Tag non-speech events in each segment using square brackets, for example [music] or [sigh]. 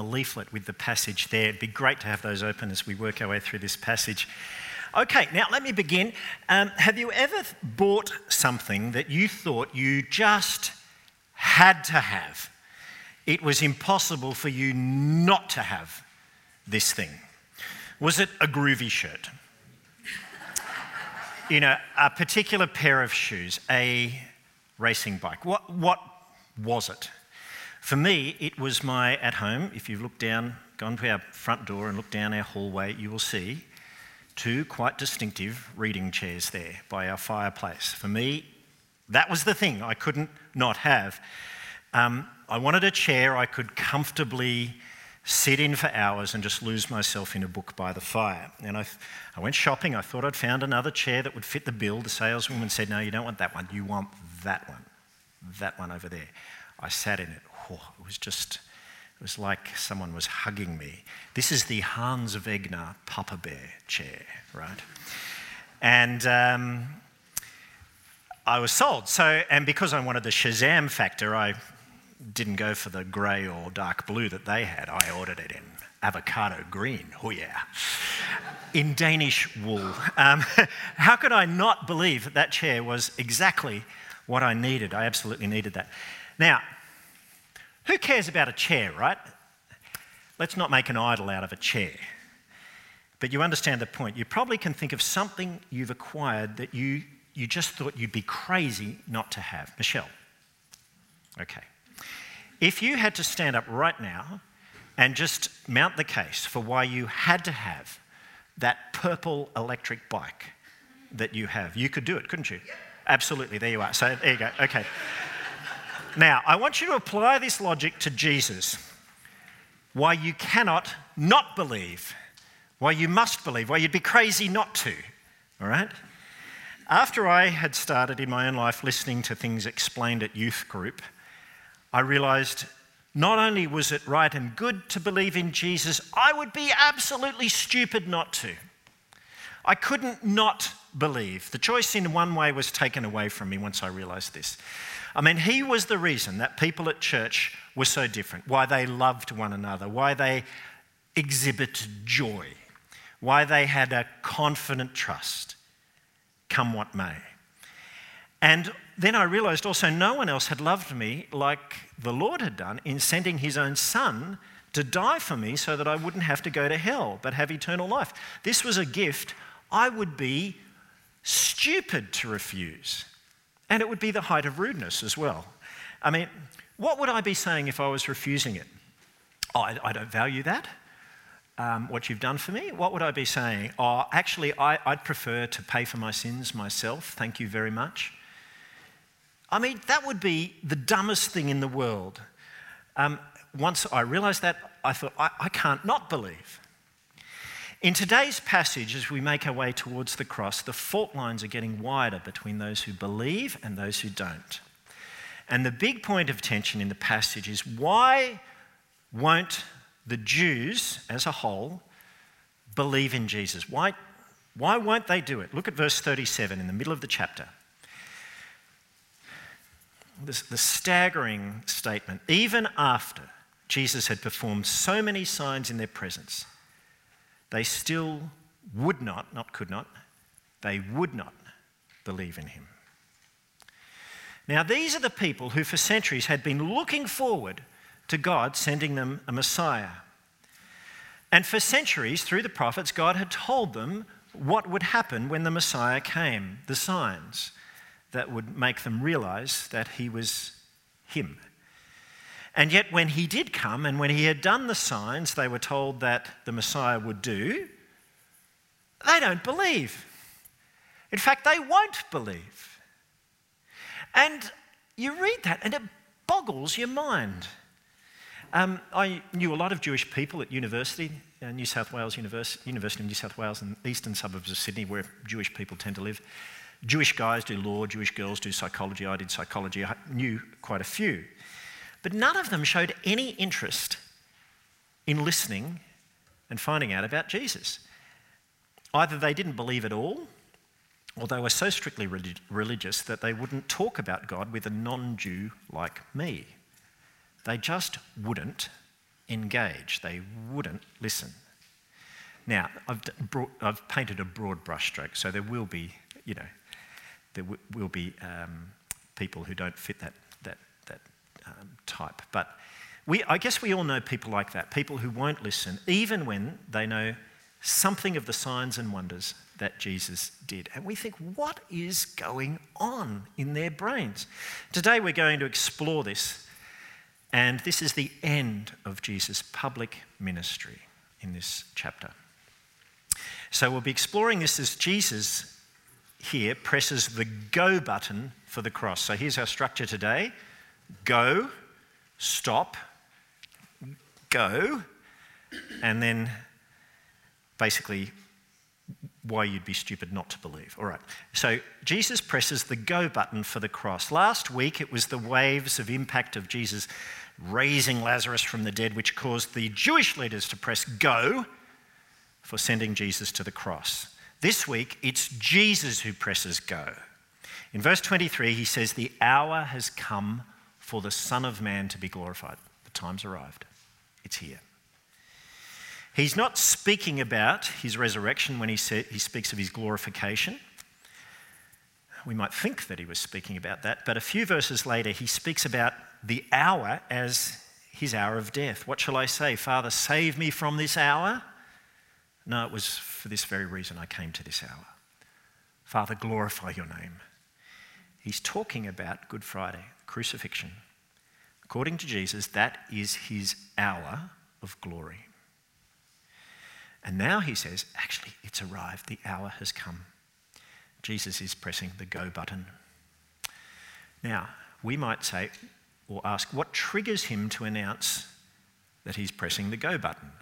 the leaflet with the passage there. It'd be great to have those open as we work our way through this passage. Okay, now let me begin. Um, have you ever bought something that you thought you just had to have? It was impossible for you not to have this thing. Was it a groovy shirt? you know, a particular pair of shoes, a racing bike. What, what was it? For me, it was my at home. If you look down, gone to our front door and look down our hallway, you will see two quite distinctive reading chairs there by our fireplace. For me, that was the thing I couldn't not have. Um, I wanted a chair I could comfortably sit in for hours and just lose myself in a book by the fire. And I, I went shopping. I thought I'd found another chair that would fit the bill. The saleswoman said, No, you don't want that one. You want that one. That one over there. I sat in it. Oh, it was just it was like someone was hugging me. This is the Hans Wegner Papa Bear chair, right? And um, I was sold. So, and because I wanted the Shazam factor, I didn't go for the grey or dark blue that they had. I ordered it in avocado green. Oh, yeah. In Danish wool. Um, [laughs] how could I not believe that that chair was exactly what I needed? I absolutely needed that. Now, who cares about a chair, right? Let's not make an idol out of a chair. But you understand the point. You probably can think of something you've acquired that you, you just thought you'd be crazy not to have. Michelle. Okay. If you had to stand up right now and just mount the case for why you had to have that purple electric bike that you have, you could do it, couldn't you? Absolutely. There you are. So there you go. Okay. Now, I want you to apply this logic to Jesus. Why you cannot not believe, why you must believe, why you'd be crazy not to. All right? After I had started in my own life listening to things explained at youth group, I realized not only was it right and good to believe in Jesus, I would be absolutely stupid not to. I couldn't not believe. The choice in one way was taken away from me once I realized this. I mean, he was the reason that people at church were so different, why they loved one another, why they exhibited joy, why they had a confident trust, come what may. And then I realized also no one else had loved me like the Lord had done in sending his own son to die for me so that I wouldn't have to go to hell but have eternal life. This was a gift I would be stupid to refuse. And it would be the height of rudeness as well. I mean, what would I be saying if I was refusing it? Oh, I, I don't value that. Um, what you've done for me? What would I be saying? Oh, actually, I, I'd prefer to pay for my sins myself. Thank you very much. I mean, that would be the dumbest thing in the world. Um, once I realized that, I thought, I, I can't not believe. In today's passage, as we make our way towards the cross, the fault lines are getting wider between those who believe and those who don't. And the big point of tension in the passage is why won't the Jews as a whole believe in Jesus? Why, why won't they do it? Look at verse 37 in the middle of the chapter. This, the staggering statement, even after Jesus had performed so many signs in their presence, they still would not, not could not, they would not believe in him. Now, these are the people who for centuries had been looking forward to God sending them a Messiah. And for centuries, through the prophets, God had told them what would happen when the Messiah came, the signs that would make them realize that he was him. And yet, when he did come and when he had done the signs they were told that the Messiah would do, they don't believe. In fact, they won't believe. And you read that and it boggles your mind. Um, I knew a lot of Jewish people at university, uh, New South Wales University, University of New South Wales, in eastern suburbs of Sydney, where Jewish people tend to live. Jewish guys do law, Jewish girls do psychology. I did psychology. I knew quite a few. But none of them showed any interest in listening and finding out about Jesus. Either they didn't believe at all, or they were so strictly religious that they wouldn't talk about God with a non Jew like me. They just wouldn't engage, they wouldn't listen. Now, I've, brought, I've painted a broad brushstroke, so there will be, you know, there w- will be um, people who don't fit that um, type. But we, I guess we all know people like that, people who won't listen, even when they know something of the signs and wonders that Jesus did. And we think, what is going on in their brains? Today we're going to explore this, and this is the end of Jesus' public ministry in this chapter. So we'll be exploring this as Jesus here presses the go button for the cross. So here's our structure today go, stop, go, and then basically why you'd be stupid not to believe. All right. So Jesus presses the go button for the cross. Last week it was the waves of impact of Jesus raising Lazarus from the dead, which caused the Jewish leaders to press go for sending Jesus to the cross. This week it's Jesus who presses go. In verse 23, he says, The hour has come for the Son of Man to be glorified. The time's arrived. It's here. He's not speaking about his resurrection when he, say, he speaks of his glorification. We might think that he was speaking about that, but a few verses later, he speaks about the hour as his hour of death. What shall I say? Father, save me from this hour? No, it was for this very reason I came to this hour. Father, glorify your name. He's talking about Good Friday, crucifixion. According to Jesus, that is his hour of glory. And now he says, actually, it's arrived. The hour has come. Jesus is pressing the go button. Now, we might say or ask, what triggers him to announce that he's pressing the go button?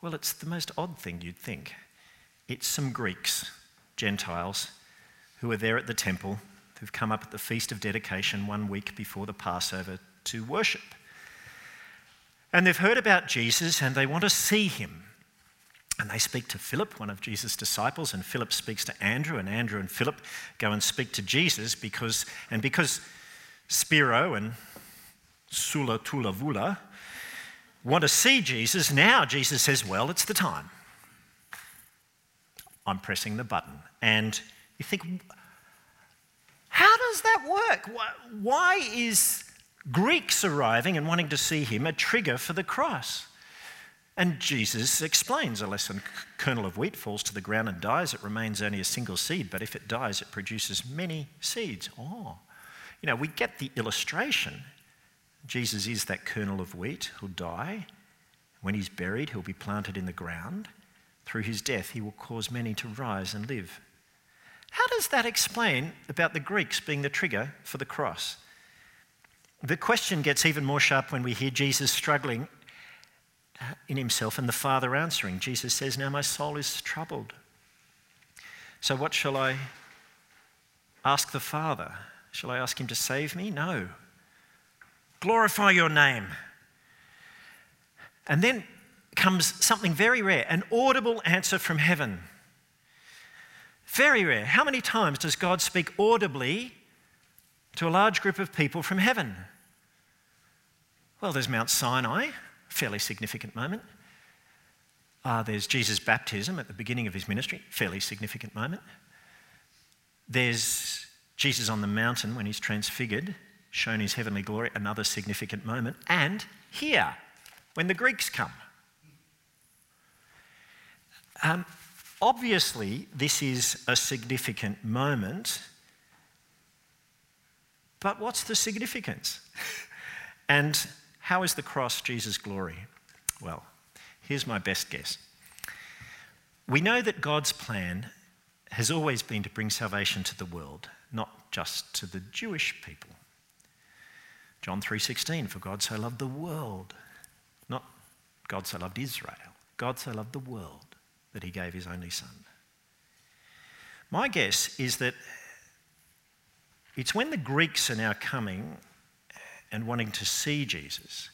Well, it's the most odd thing you'd think. It's some Greeks, Gentiles, who are there at the temple, who've come up at the Feast of Dedication one week before the Passover to worship. And they've heard about Jesus and they want to see him. And they speak to Philip, one of Jesus' disciples, and Philip speaks to Andrew, and Andrew and Philip go and speak to Jesus because, and because Spiro and Sula Tula Vula want to see Jesus, now Jesus says, Well, it's the time. I'm pressing the button. And you think, how does that work? Why is Greeks arriving and wanting to see him a trigger for the cross. And Jesus explains a lesson kernel of wheat falls to the ground and dies, it remains only a single seed, but if it dies, it produces many seeds. Oh, you know, we get the illustration. Jesus is that kernel of wheat who'll die. When he's buried, he'll be planted in the ground. Through his death, he will cause many to rise and live. How does that explain about the Greeks being the trigger for the cross? The question gets even more sharp when we hear Jesus struggling uh, in himself and the Father answering. Jesus says, Now my soul is troubled. So what shall I ask the Father? Shall I ask him to save me? No. Glorify your name. And then comes something very rare an audible answer from heaven. Very rare. How many times does God speak audibly to a large group of people from heaven? Well, there's Mount Sinai, fairly significant moment. Uh, there's Jesus' baptism at the beginning of his ministry, fairly significant moment. There's Jesus on the mountain when he's transfigured, shown his heavenly glory, another significant moment. And here, when the Greeks come. Um, obviously, this is a significant moment, but what's the significance? [laughs] and how is the cross Jesus' glory? Well, here's my best guess. We know that God's plan has always been to bring salvation to the world, not just to the Jewish people. John 3:16 for God so loved the world, not God so loved Israel. God so loved the world that he gave his only son. My guess is that it's when the Greeks are now coming and wanting to see Jesus,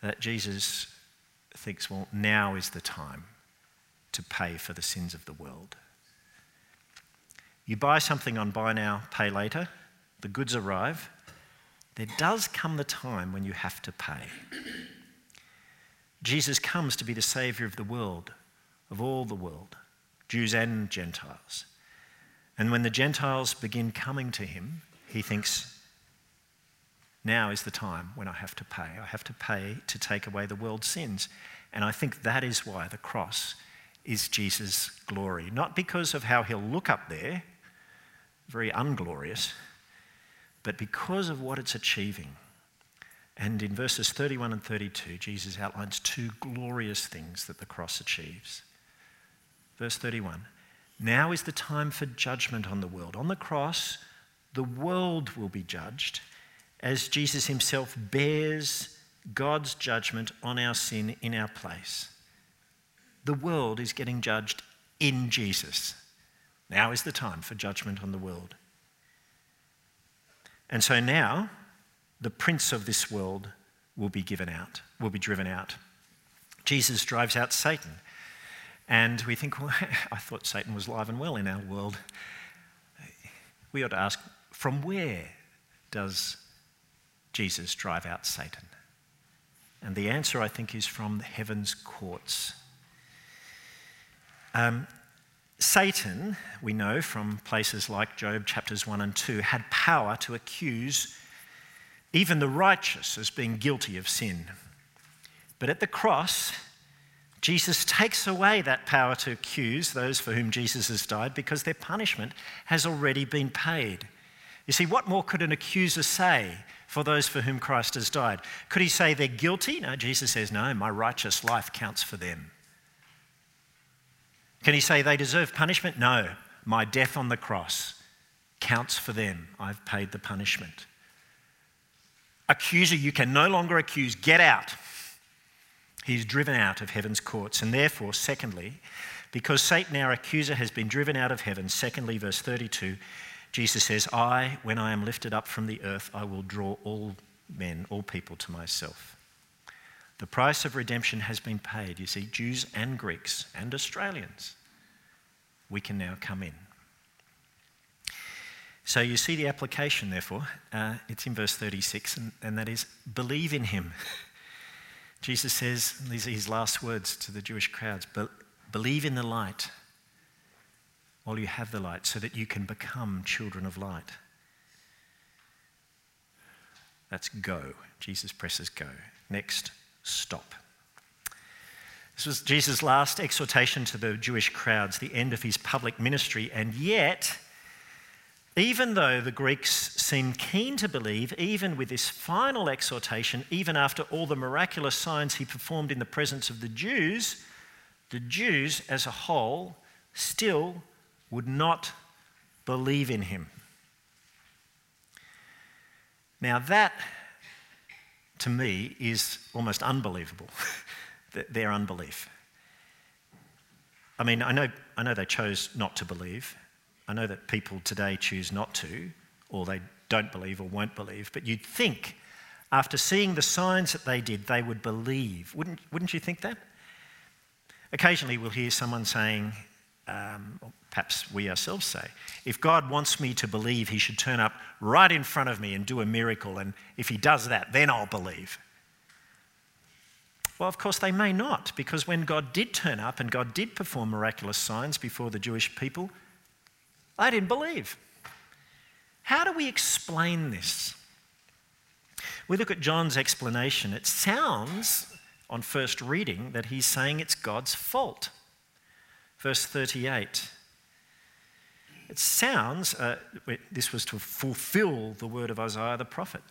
that Jesus thinks, well, now is the time to pay for the sins of the world. You buy something on buy now, pay later, the goods arrive, there does come the time when you have to pay. Jesus comes to be the Saviour of the world, of all the world, Jews and Gentiles. And when the Gentiles begin coming to him, he thinks, now is the time when I have to pay. I have to pay to take away the world's sins. And I think that is why the cross is Jesus' glory. Not because of how he'll look up there, very unglorious, but because of what it's achieving. And in verses 31 and 32, Jesus outlines two glorious things that the cross achieves. Verse 31 Now is the time for judgment on the world. On the cross, the world will be judged as Jesus himself bears God's judgment on our sin in our place. The world is getting judged in Jesus. Now is the time for judgment on the world. And so now, the prince of this world will be given out, will be driven out. Jesus drives out Satan. And we think, well, [laughs] I thought Satan was alive and well in our world. We ought to ask, from where does Jesus drive out Satan? And the answer, I think, is from the heaven's courts. Um, Satan, we know from places like Job chapters 1 and 2, had power to accuse even the righteous as being guilty of sin. But at the cross, Jesus takes away that power to accuse those for whom Jesus has died because their punishment has already been paid. You see, what more could an accuser say for those for whom Christ has died? Could he say they're guilty? No, Jesus says, no, my righteous life counts for them. Can he say they deserve punishment? No, my death on the cross counts for them. I've paid the punishment. Accuser, you can no longer accuse. Get out. He's driven out of heaven's courts. And therefore, secondly, because Satan, our accuser, has been driven out of heaven, secondly, verse 32, Jesus says, I, when I am lifted up from the earth, I will draw all men, all people to myself. The price of redemption has been paid. You see, Jews and Greeks and Australians, we can now come in. So you see the application, therefore. Uh, it's in verse 36, and, and that is believe in him. [laughs] Jesus says, these are his last words to the Jewish crowds believe in the light while you have the light so that you can become children of light. That's go. Jesus presses go. Next, stop. This was Jesus' last exhortation to the Jewish crowds, the end of his public ministry, and yet, even though the Greeks seemed keen to believe, even with this final exhortation, even after all the miraculous signs he performed in the presence of the Jews, the Jews as a whole still would not believe in him. Now, that to me is almost unbelievable, [laughs] their unbelief. I mean, I know, I know they chose not to believe. I know that people today choose not to, or they don't believe or won't believe, but you'd think after seeing the signs that they did, they would believe. Wouldn't, wouldn't you think that? Occasionally, we'll hear someone saying, um, perhaps we ourselves say, if God wants me to believe, he should turn up right in front of me and do a miracle, and if he does that, then I'll believe. Well, of course, they may not, because when God did turn up and God did perform miraculous signs before the Jewish people, they didn't believe. How do we explain this? We look at John's explanation. It sounds, on first reading, that he's saying it's God's fault. Verse 38 it sounds, uh, this was to fulfill the word of Isaiah the prophet.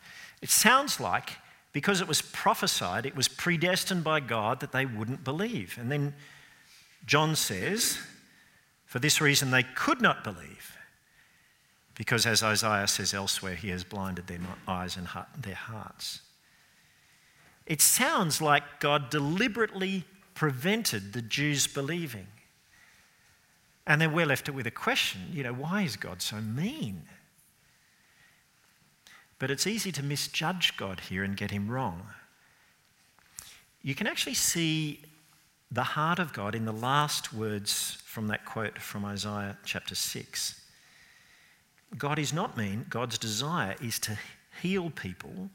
It sounds like because it was prophesied, it was predestined by God that they wouldn't believe. And then John says, for this reason they could not believe, because as Isaiah says elsewhere, he has blinded their eyes and their hearts. It sounds like God deliberately prevented the Jews believing. And then we're left with a question you know, why is God so mean? But it's easy to misjudge God here and get him wrong. You can actually see the heart of God in the last words from that quote from Isaiah chapter 6. God is not mean, God's desire is to heal people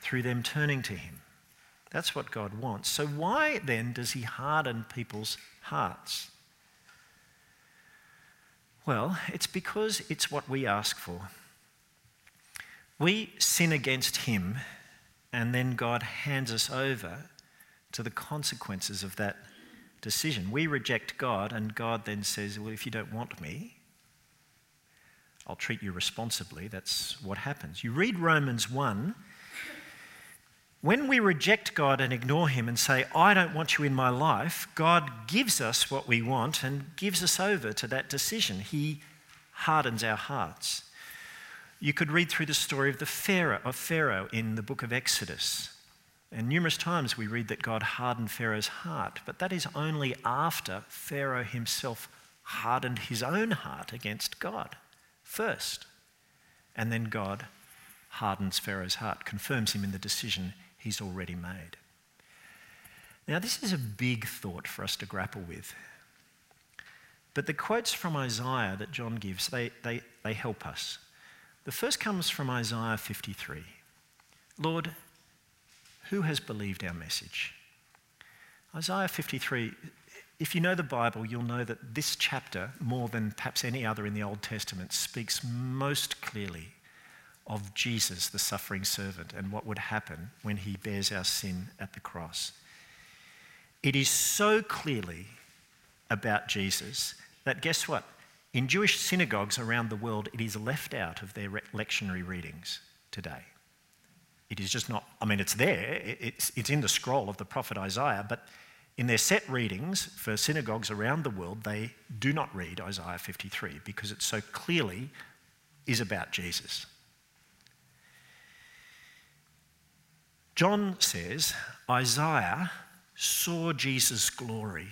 through them turning to Him. That's what God wants. So, why then does He harden people's hearts? Well, it's because it's what we ask for. We sin against Him, and then God hands us over to the consequences of that decision. We reject God, and God then says, Well, if you don't want me, I'll treat you responsibly. That's what happens. You read Romans 1. When we reject God and ignore Him and say, I don't want you in my life, God gives us what we want and gives us over to that decision. He hardens our hearts. You could read through the story of the Pharaoh, of Pharaoh in the book of Exodus. And numerous times we read that God hardened Pharaoh's heart, but that is only after Pharaoh himself hardened his own heart against God first. And then God hardens Pharaoh's heart, confirms him in the decision he's already made. Now, this is a big thought for us to grapple with. But the quotes from Isaiah that John gives, they, they, they help us. The first comes from Isaiah 53. Lord, who has believed our message? Isaiah 53, if you know the Bible, you'll know that this chapter, more than perhaps any other in the Old Testament, speaks most clearly of Jesus, the suffering servant, and what would happen when he bears our sin at the cross. It is so clearly about Jesus that guess what? In Jewish synagogues around the world, it is left out of their lectionary readings today. It is just not, I mean, it's there, it's, it's in the scroll of the prophet Isaiah, but in their set readings for synagogues around the world, they do not read Isaiah 53 because it so clearly is about Jesus. John says Isaiah saw Jesus' glory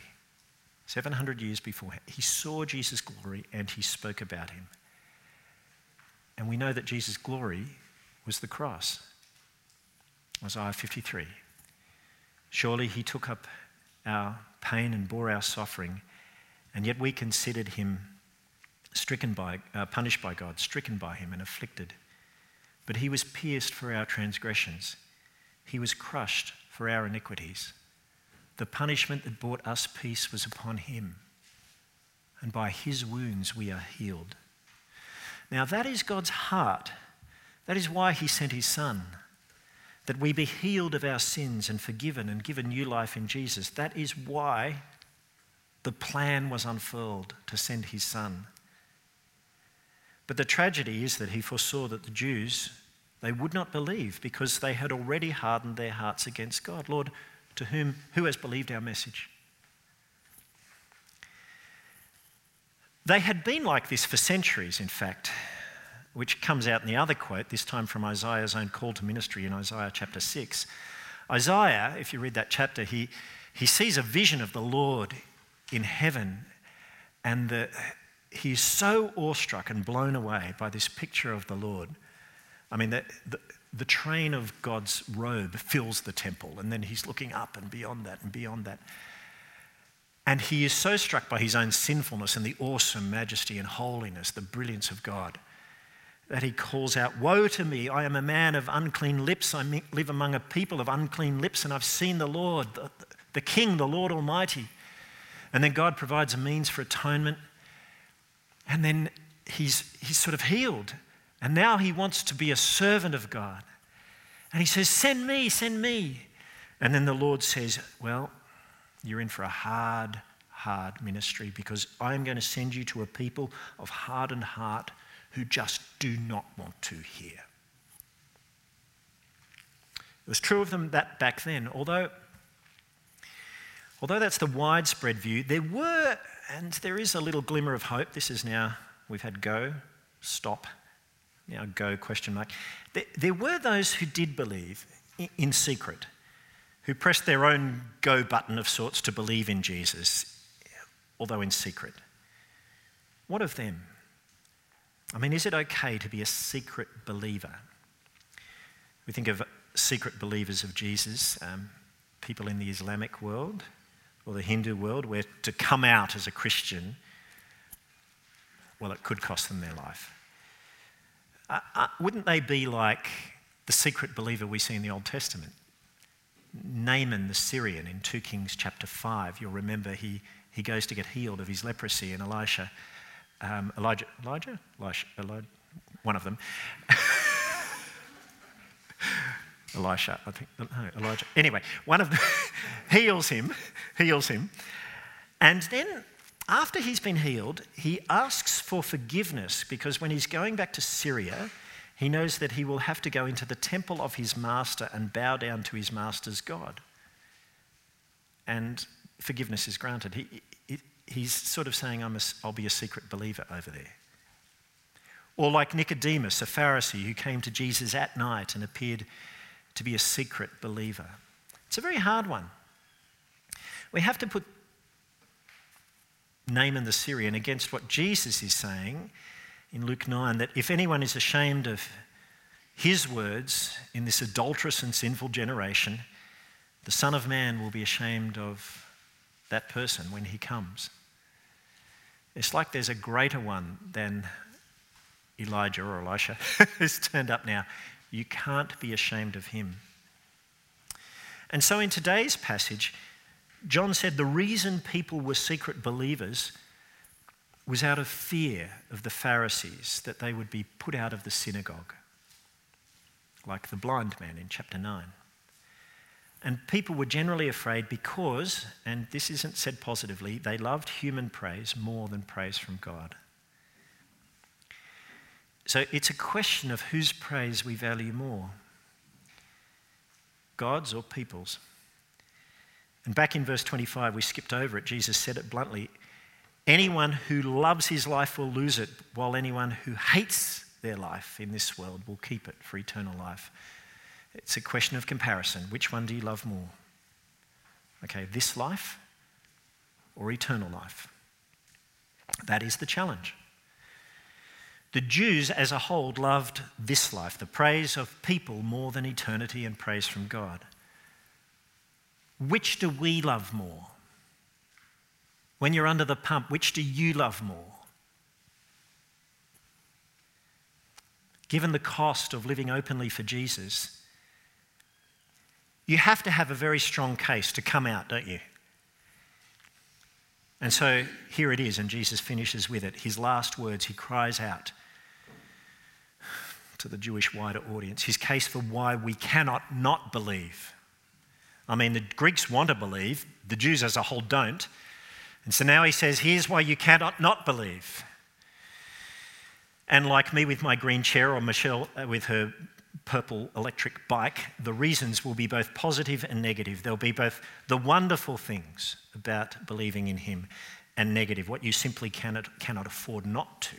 700 years before. He saw Jesus' glory and he spoke about him. And we know that Jesus' glory was the cross. Isaiah 53. Surely he took up our pain and bore our suffering, and yet we considered him stricken by, uh, punished by God, stricken by him, and afflicted. But he was pierced for our transgressions, he was crushed for our iniquities. The punishment that brought us peace was upon him, and by his wounds we are healed. Now, that is God's heart. That is why he sent his son that we be healed of our sins and forgiven and given new life in Jesus. That is why the plan was unfurled to send his son. But the tragedy is that he foresaw that the Jews they would not believe because they had already hardened their hearts against God. Lord, to whom who has believed our message? They had been like this for centuries, in fact which comes out in the other quote, this time from Isaiah's own call to ministry in Isaiah chapter 6. Isaiah, if you read that chapter, he, he sees a vision of the Lord in heaven, and the, he's so awestruck and blown away by this picture of the Lord. I mean, the, the, the train of God's robe fills the temple, and then he's looking up and beyond that and beyond that. And he is so struck by his own sinfulness and the awesome majesty and holiness, the brilliance of God, that he calls out, Woe to me, I am a man of unclean lips. I live among a people of unclean lips, and I've seen the Lord, the, the King, the Lord Almighty. And then God provides a means for atonement. And then he's, he's sort of healed. And now he wants to be a servant of God. And he says, Send me, send me. And then the Lord says, Well, you're in for a hard, hard ministry because I'm going to send you to a people of hardened heart who just do not want to hear. It was true of them that back then, although, although that's the widespread view, there were, and there is a little glimmer of hope. This is now, we've had go, stop, now go, question mark. There, there were those who did believe in, in secret, who pressed their own go button of sorts to believe in Jesus, although in secret. What of them? I mean, is it okay to be a secret believer? We think of secret believers of Jesus, um, people in the Islamic world or the Hindu world, where to come out as a Christian, well, it could cost them their life. Uh, uh, wouldn't they be like the secret believer we see in the Old Testament. Naaman the Syrian in 2 Kings chapter 5, you'll remember he, he goes to get healed of his leprosy, and Elisha, um, Elijah, Elijah? Elijah, one of them. [laughs] Elisha, I think, no, Elijah. Anyway, one of them [laughs] heals him, heals him. And then after he's been healed, he asks for forgiveness because when he's going back to Syria, he knows that he will have to go into the temple of his master and bow down to his master's God. And forgiveness is granted. He he's sort of saying, i will be a secret believer over there. Or like Nicodemus, a Pharisee who came to Jesus at night and appeared to be a secret believer. It's a very hard one. We have to put Naaman the Syrian against what Jesus is saying in Luke 9 that if anyone is ashamed of his words in this adulterous and sinful generation, the Son of Man will be ashamed of that person when he comes. It's like there's a greater one than Elijah or Elisha [laughs] who's turned up now. You can't be ashamed of him. And so in today's passage, John said the reason people were secret believers was out of fear of the Pharisees, that they would be put out of the synagogue, like the blind man in chapter 9. And people were generally afraid because, and this isn't said positively, they loved human praise more than praise from God. So it's a question of whose praise we value more God's or people's. And back in verse 25, we skipped over it. Jesus said it bluntly Anyone who loves his life will lose it, while anyone who hates their life in this world will keep it for eternal life. It's a question of comparison. Which one do you love more? Okay, this life or eternal life? That is the challenge. The Jews as a whole loved this life, the praise of people more than eternity and praise from God. Which do we love more? When you're under the pump, which do you love more? Given the cost of living openly for Jesus, you have to have a very strong case to come out, don't you? And so here it is, and Jesus finishes with it. His last words, he cries out to the Jewish wider audience his case for why we cannot not believe. I mean, the Greeks want to believe, the Jews as a whole don't. And so now he says, Here's why you cannot not believe. And like me with my green chair, or Michelle uh, with her purple electric bike, the reasons will be both positive and negative. There'll be both the wonderful things about believing in Him and negative, what you simply cannot, cannot afford not to.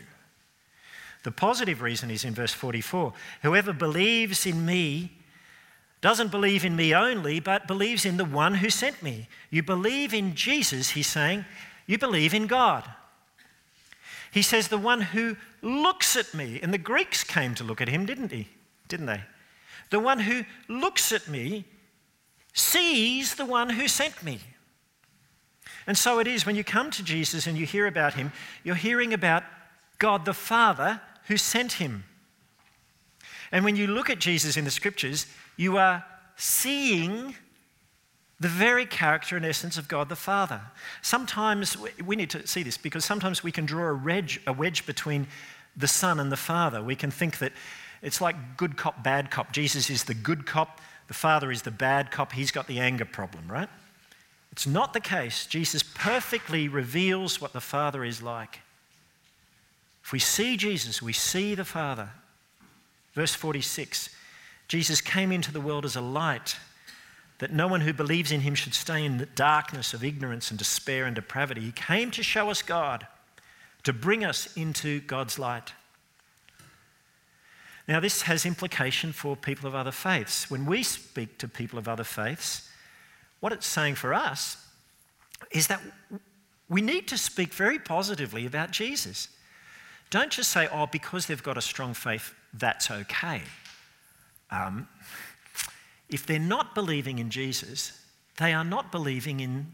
The positive reason is in verse 44 Whoever believes in me doesn't believe in me only, but believes in the one who sent me. You believe in Jesus, he's saying, you believe in God. He says, the one who looks at me, and the Greeks came to look at him, didn't he? Didn't they? The one who looks at me sees the one who sent me. And so it is when you come to Jesus and you hear about him, you're hearing about God the Father who sent him. And when you look at Jesus in the scriptures, you are seeing the very character and essence of God the Father. Sometimes we need to see this because sometimes we can draw a wedge, a wedge between the Son and the Father. We can think that it's like good cop, bad cop. Jesus is the good cop, the Father is the bad cop, he's got the anger problem, right? It's not the case. Jesus perfectly reveals what the Father is like. If we see Jesus, we see the Father. Verse 46 Jesus came into the world as a light, that no one who believes in him should stay in the darkness of ignorance and despair and depravity. He came to show us God, to bring us into God's light. Now, this has implication for people of other faiths. When we speak to people of other faiths, what it's saying for us is that we need to speak very positively about Jesus. Don't just say, oh, because they've got a strong faith, that's okay. Um, if they're not believing in Jesus, they are not believing in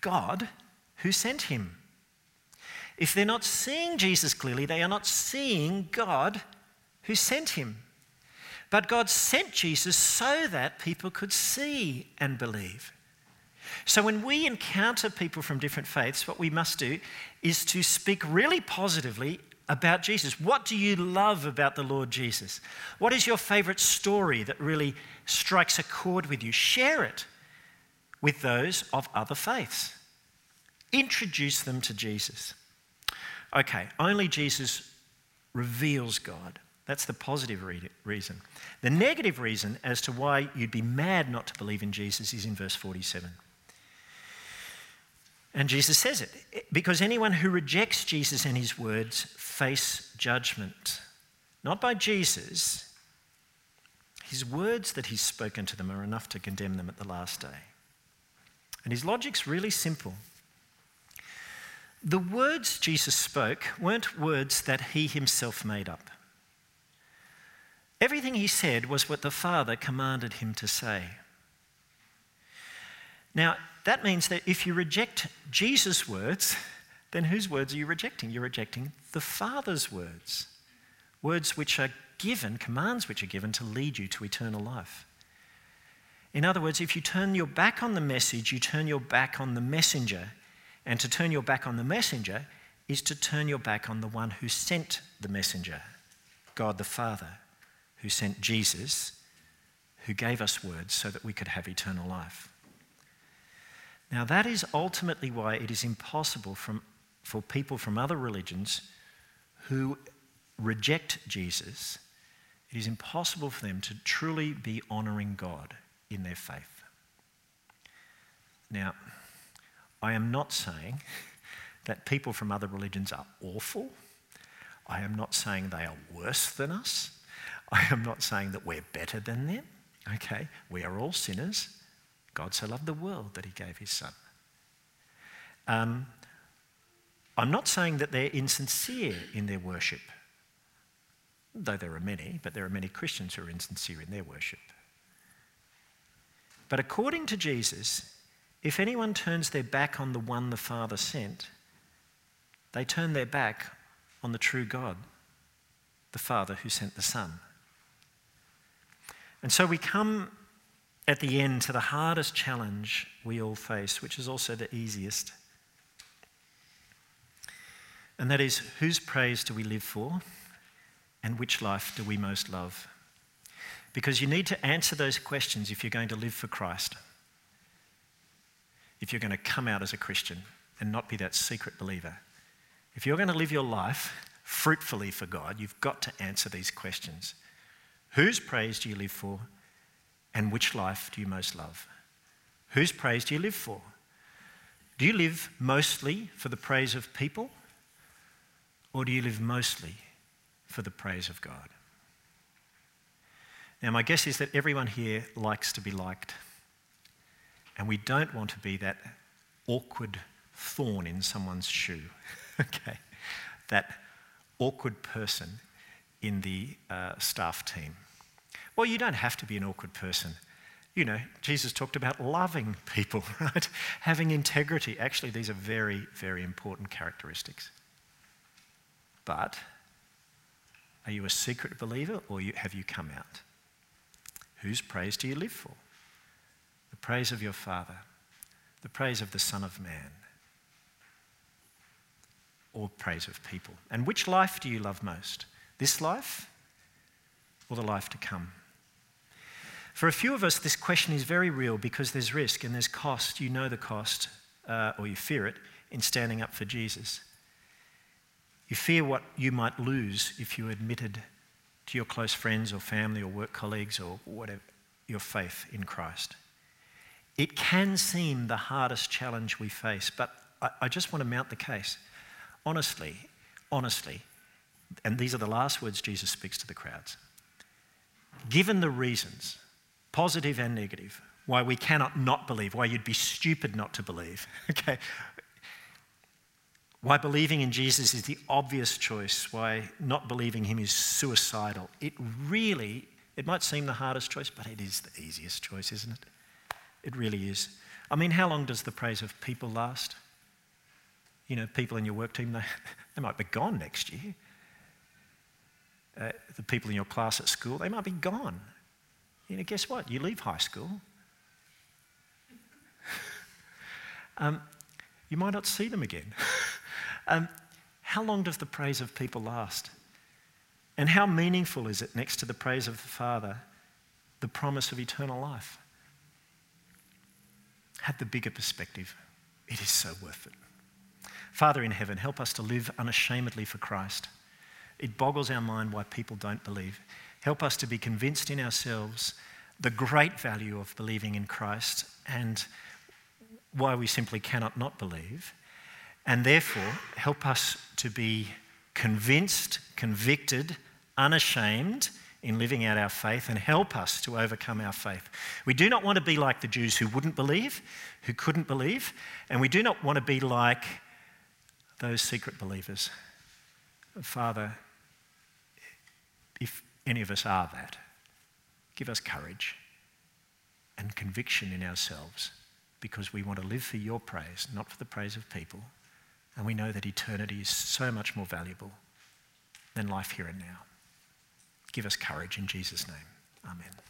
God who sent him. If they're not seeing Jesus clearly, they are not seeing God who sent him. But God sent Jesus so that people could see and believe. So when we encounter people from different faiths, what we must do is to speak really positively about Jesus. What do you love about the Lord Jesus? What is your favorite story that really strikes a chord with you? Share it with those of other faiths. Introduce them to Jesus. Okay, only Jesus reveals God. That's the positive reason. The negative reason as to why you'd be mad not to believe in Jesus is in verse 47. And Jesus says it because anyone who rejects Jesus and his words face judgment. Not by Jesus. His words that he's spoken to them are enough to condemn them at the last day. And his logic's really simple. The words Jesus spoke weren't words that he himself made up. Everything he said was what the Father commanded him to say. Now, that means that if you reject Jesus' words, then whose words are you rejecting? You're rejecting the Father's words. Words which are given, commands which are given to lead you to eternal life. In other words, if you turn your back on the message, you turn your back on the messenger. And to turn your back on the messenger is to turn your back on the one who sent the messenger, God the Father, who sent Jesus, who gave us words so that we could have eternal life. Now, that is ultimately why it is impossible from, for people from other religions who reject Jesus, it is impossible for them to truly be honouring God in their faith. Now, I am not saying [laughs] that people from other religions are awful. I am not saying they are worse than us. I am not saying that we're better than them. Okay, we are all sinners. God so loved the world that he gave his son. Um, I'm not saying that they're insincere in their worship, though there are many, but there are many Christians who are insincere in their worship. But according to Jesus, if anyone turns their back on the one the Father sent, they turn their back on the true God, the Father who sent the Son. And so we come at the end to the hardest challenge we all face, which is also the easiest. And that is whose praise do we live for and which life do we most love? Because you need to answer those questions if you're going to live for Christ. If you're going to come out as a Christian and not be that secret believer. If you're going to live your life fruitfully for God, you've got to answer these questions. Whose praise do you live for? And which life do you most love? Whose praise do you live for? Do you live mostly for the praise of people? Or do you live mostly for the praise of God? Now, my guess is that everyone here likes to be liked. And we don't want to be that awkward thorn in someone's shoe, [laughs] okay? That awkward person in the uh, staff team. Well, you don't have to be an awkward person. You know, Jesus talked about loving people, [laughs] right? Having integrity. Actually, these are very, very important characteristics. But are you a secret believer or have you come out? Whose praise do you live for? The praise of your Father, the praise of the Son of Man, or praise of people? And which life do you love most? This life or the life to come? For a few of us, this question is very real because there's risk and there's cost. You know the cost, uh, or you fear it, in standing up for Jesus. You fear what you might lose if you admitted to your close friends or family or work colleagues or whatever your faith in Christ. It can seem the hardest challenge we face, but I, I just want to mount the case. Honestly, honestly, and these are the last words Jesus speaks to the crowds. Given the reasons, positive and negative, why we cannot not believe, why you'd be stupid not to believe, [laughs] okay, why believing in Jesus is the obvious choice, why not believing him is suicidal. It really, it might seem the hardest choice, but it is the easiest choice, isn't it? It really is. I mean, how long does the praise of people last? You know, people in your work team, they, [laughs] they might be gone next year. Uh, the people in your class at school, they might be gone. You know, guess what? You leave high school. [laughs] um, you might not see them again. [laughs] um, how long does the praise of people last? And how meaningful is it next to the praise of the Father, the promise of eternal life? Have the bigger perspective. It is so worth it. Father in heaven, help us to live unashamedly for Christ. It boggles our mind why people don't believe. Help us to be convinced in ourselves the great value of believing in Christ and why we simply cannot not believe. And therefore, help us to be convinced, convicted, unashamed in living out our faith and help us to overcome our faith. We do not want to be like the Jews who wouldn't believe, who couldn't believe, and we do not want to be like those secret believers. Father, if any of us are that, give us courage and conviction in ourselves because we want to live for your praise, not for the praise of people. And we know that eternity is so much more valuable than life here and now. Give us courage in Jesus' name. Amen.